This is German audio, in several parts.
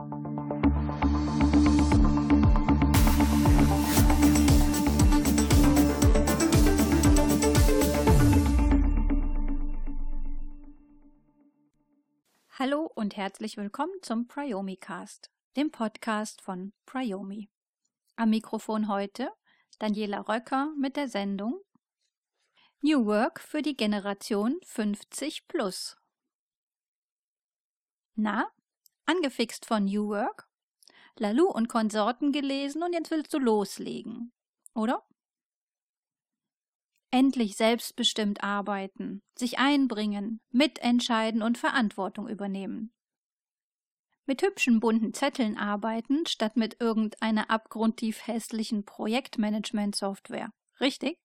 Hallo und herzlich willkommen zum Priomi Cast, dem Podcast von Priomi. Am Mikrofon heute Daniela Röcker mit der Sendung New Work für die Generation 50 plus. Na, angefixt von New Work? Lalu und Konsorten gelesen und jetzt willst du loslegen, oder? Endlich selbstbestimmt arbeiten, sich einbringen, mitentscheiden und Verantwortung übernehmen. Mit hübschen bunten Zetteln arbeiten, statt mit irgendeiner abgrundtief hässlichen Projektmanagement-Software. Richtig?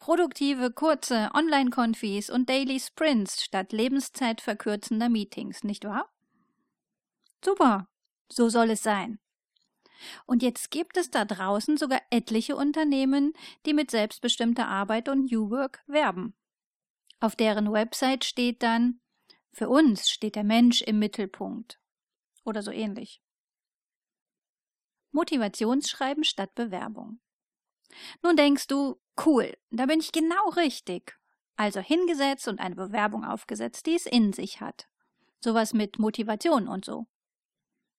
Produktive, kurze Online-Konfis und Daily Sprints statt lebenszeitverkürzender Meetings, nicht wahr? Super, so soll es sein. Und jetzt gibt es da draußen sogar etliche Unternehmen, die mit selbstbestimmter Arbeit und New Work werben. Auf deren Website steht dann, für uns steht der Mensch im Mittelpunkt. Oder so ähnlich. Motivationsschreiben statt Bewerbung. Nun denkst du, cool, da bin ich genau richtig. Also hingesetzt und eine Bewerbung aufgesetzt, die es in sich hat. Sowas mit Motivation und so.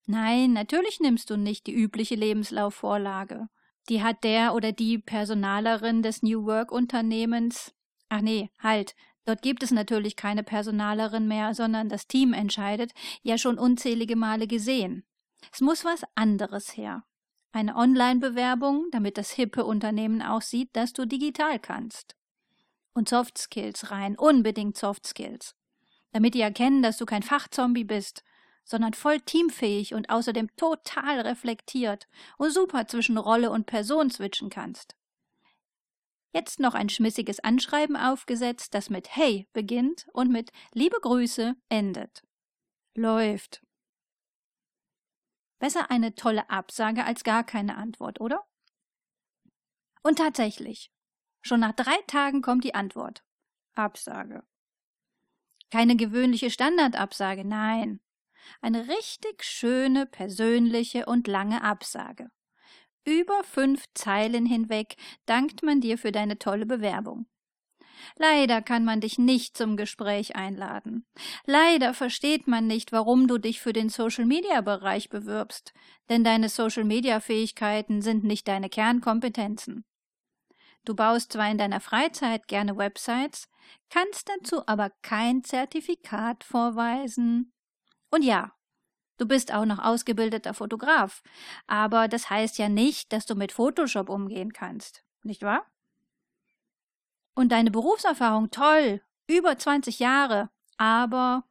Nein, natürlich nimmst du nicht die übliche Lebenslaufvorlage. Die hat der oder die Personalerin des New Work Unternehmens. Ach nee, halt. Dort gibt es natürlich keine Personalerin mehr, sondern das Team entscheidet, ja schon unzählige Male gesehen. Es muss was anderes her. Eine Online-Bewerbung, damit das hippe Unternehmen auch sieht, dass du digital kannst. Und Soft Skills rein, unbedingt Soft Skills. Damit die erkennen, dass du kein Fachzombie bist, sondern voll teamfähig und außerdem total reflektiert und super zwischen Rolle und Person switchen kannst. Jetzt noch ein schmissiges Anschreiben aufgesetzt, das mit Hey beginnt und mit Liebe Grüße endet. Läuft. Besser eine tolle Absage als gar keine Antwort, oder? Und tatsächlich, schon nach drei Tagen kommt die Antwort. Absage. Keine gewöhnliche Standardabsage, nein. Eine richtig schöne, persönliche und lange Absage. Über fünf Zeilen hinweg dankt man dir für deine tolle Bewerbung. Leider kann man dich nicht zum Gespräch einladen. Leider versteht man nicht, warum du dich für den Social-Media-Bereich bewirbst, denn deine Social-Media-Fähigkeiten sind nicht deine Kernkompetenzen. Du baust zwar in deiner Freizeit gerne Websites, kannst dazu aber kein Zertifikat vorweisen. Und ja, du bist auch noch ausgebildeter Fotograf, aber das heißt ja nicht, dass du mit Photoshop umgehen kannst, nicht wahr? Und deine Berufserfahrung toll, über 20 Jahre, aber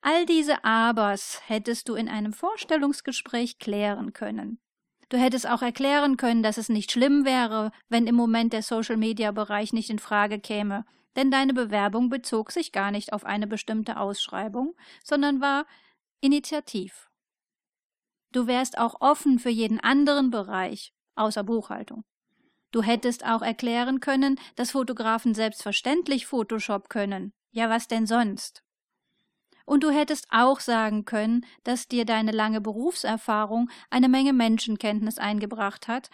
all diese Abers hättest du in einem Vorstellungsgespräch klären können. Du hättest auch erklären können, dass es nicht schlimm wäre, wenn im Moment der Social-Media-Bereich nicht in Frage käme, denn deine Bewerbung bezog sich gar nicht auf eine bestimmte Ausschreibung, sondern war initiativ. Du wärst auch offen für jeden anderen Bereich, außer Buchhaltung. Du hättest auch erklären können, dass Fotografen selbstverständlich Photoshop können. Ja, was denn sonst? Und du hättest auch sagen können, dass dir deine lange Berufserfahrung eine Menge Menschenkenntnis eingebracht hat,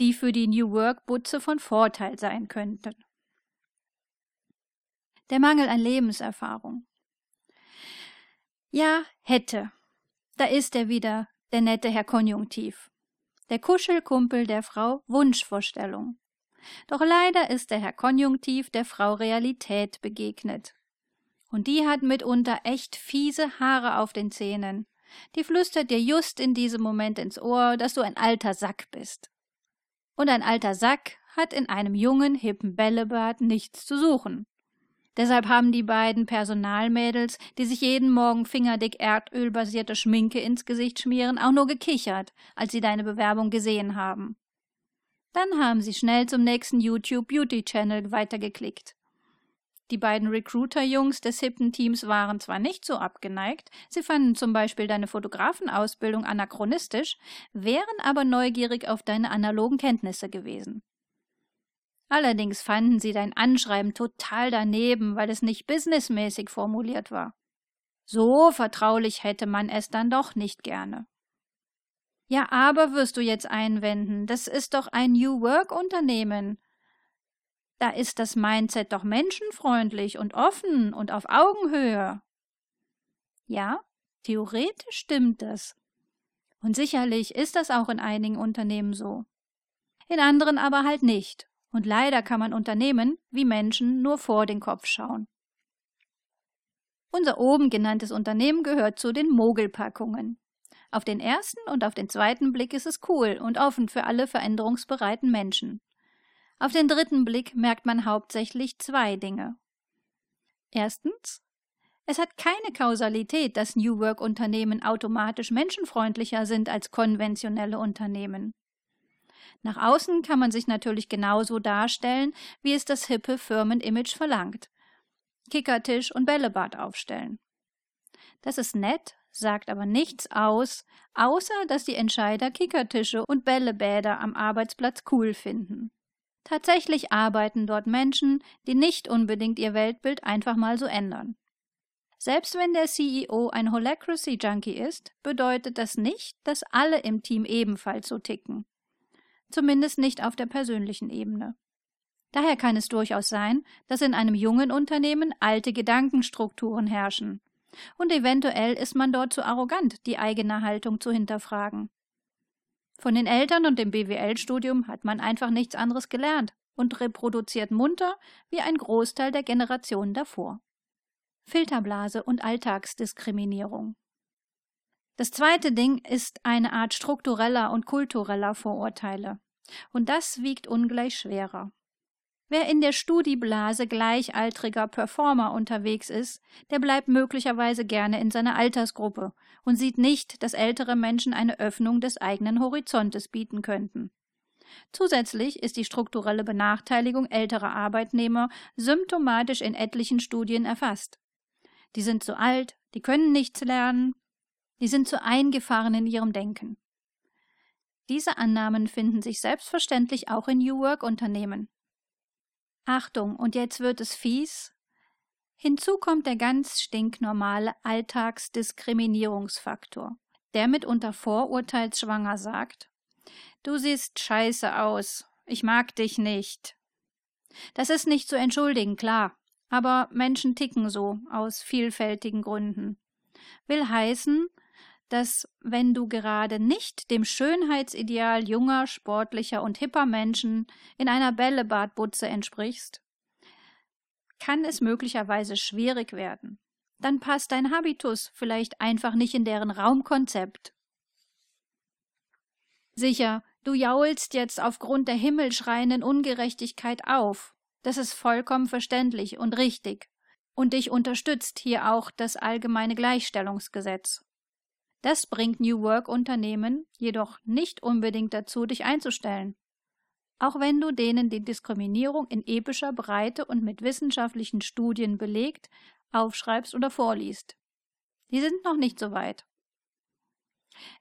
die für die New Work Butze von Vorteil sein könnten. Der Mangel an Lebenserfahrung. Ja, hätte. Da ist er wieder, der nette Herr Konjunktiv. Der Kuschelkumpel der Frau Wunschvorstellung. Doch leider ist der Herr Konjunktiv der Frau Realität begegnet. Und die hat mitunter echt fiese Haare auf den Zähnen. Die flüstert dir just in diesem Moment ins Ohr, dass du ein alter Sack bist. Und ein alter Sack hat in einem jungen, hippen Bällebad nichts zu suchen. Deshalb haben die beiden Personalmädels, die sich jeden Morgen fingerdick erdölbasierte Schminke ins Gesicht schmieren, auch nur gekichert, als sie deine Bewerbung gesehen haben. Dann haben sie schnell zum nächsten YouTube Beauty Channel weitergeklickt. Die beiden Recruiter-Jungs des hippen Teams waren zwar nicht so abgeneigt, sie fanden zum Beispiel deine Fotografenausbildung anachronistisch, wären aber neugierig auf deine analogen Kenntnisse gewesen. Allerdings fanden sie dein Anschreiben total daneben, weil es nicht businessmäßig formuliert war. So vertraulich hätte man es dann doch nicht gerne. Ja, aber wirst du jetzt einwenden, das ist doch ein New Work Unternehmen. Da ist das Mindset doch menschenfreundlich und offen und auf Augenhöhe. Ja, theoretisch stimmt das. Und sicherlich ist das auch in einigen Unternehmen so. In anderen aber halt nicht. Und leider kann man Unternehmen wie Menschen nur vor den Kopf schauen. Unser oben genanntes Unternehmen gehört zu den Mogelpackungen. Auf den ersten und auf den zweiten Blick ist es cool und offen für alle veränderungsbereiten Menschen. Auf den dritten Blick merkt man hauptsächlich zwei Dinge. Erstens, es hat keine Kausalität, dass New Work Unternehmen automatisch menschenfreundlicher sind als konventionelle Unternehmen. Nach außen kann man sich natürlich genauso darstellen, wie es das hippe Firmenimage verlangt. Kickertisch und Bällebad aufstellen. Das ist nett, sagt aber nichts aus, außer dass die Entscheider Kickertische und Bällebäder am Arbeitsplatz cool finden. Tatsächlich arbeiten dort Menschen, die nicht unbedingt ihr Weltbild einfach mal so ändern. Selbst wenn der CEO ein Holacracy-Junkie ist, bedeutet das nicht, dass alle im Team ebenfalls so ticken. Zumindest nicht auf der persönlichen Ebene. Daher kann es durchaus sein, dass in einem jungen Unternehmen alte Gedankenstrukturen herrschen. Und eventuell ist man dort zu arrogant, die eigene Haltung zu hinterfragen. Von den Eltern und dem BWL-Studium hat man einfach nichts anderes gelernt und reproduziert munter wie ein Großteil der Generationen davor. Filterblase und Alltagsdiskriminierung. Das zweite Ding ist eine Art struktureller und kultureller Vorurteile. Und das wiegt ungleich schwerer. Wer in der Studieblase gleichaltriger Performer unterwegs ist, der bleibt möglicherweise gerne in seiner Altersgruppe und sieht nicht, dass ältere Menschen eine Öffnung des eigenen Horizontes bieten könnten. Zusätzlich ist die strukturelle Benachteiligung älterer Arbeitnehmer symptomatisch in etlichen Studien erfasst. Die sind zu alt, die können nichts lernen, die sind zu eingefahren in ihrem Denken. Diese Annahmen finden sich selbstverständlich auch in New Work Unternehmen. Achtung, und jetzt wird es fies. Hinzu kommt der ganz stinknormale Alltagsdiskriminierungsfaktor, der mitunter vorurteilsschwanger sagt, du siehst scheiße aus, ich mag dich nicht. Das ist nicht zu entschuldigen, klar, aber Menschen ticken so aus vielfältigen Gründen. Will heißen, dass wenn du gerade nicht dem Schönheitsideal junger, sportlicher und hipper Menschen in einer Bällebadbutze entsprichst, kann es möglicherweise schwierig werden. Dann passt dein Habitus vielleicht einfach nicht in deren Raumkonzept. Sicher, du jaulst jetzt aufgrund der himmelschreienden Ungerechtigkeit auf. Das ist vollkommen verständlich und richtig. Und dich unterstützt hier auch das allgemeine Gleichstellungsgesetz. Das bringt New Work Unternehmen jedoch nicht unbedingt dazu, dich einzustellen. Auch wenn du denen die Diskriminierung in epischer Breite und mit wissenschaftlichen Studien belegt aufschreibst oder vorliest. Die sind noch nicht so weit.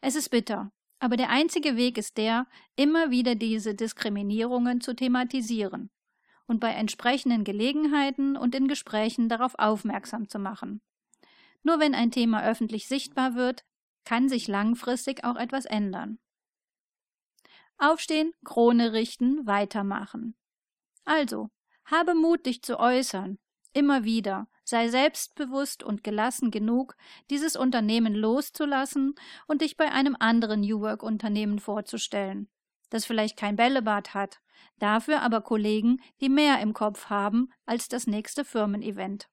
Es ist bitter, aber der einzige Weg ist der, immer wieder diese Diskriminierungen zu thematisieren und bei entsprechenden Gelegenheiten und in Gesprächen darauf aufmerksam zu machen. Nur wenn ein Thema öffentlich sichtbar wird, kann sich langfristig auch etwas ändern. Aufstehen, Krone richten, weitermachen. Also, habe Mut, dich zu äußern, immer wieder, sei selbstbewusst und gelassen genug, dieses Unternehmen loszulassen und dich bei einem anderen New Work Unternehmen vorzustellen, das vielleicht kein Bällebad hat, dafür aber Kollegen, die mehr im Kopf haben als das nächste Firmenevent.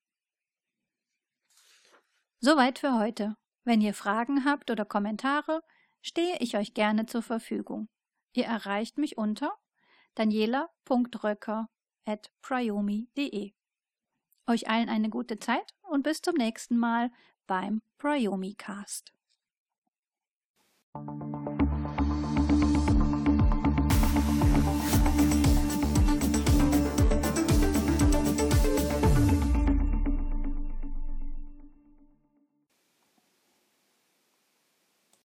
Soweit für heute. Wenn ihr Fragen habt oder Kommentare, stehe ich euch gerne zur Verfügung. Ihr erreicht mich unter daniela.röcker@priomi.de. Euch allen eine gute Zeit und bis zum nächsten Mal beim Priomi Cast.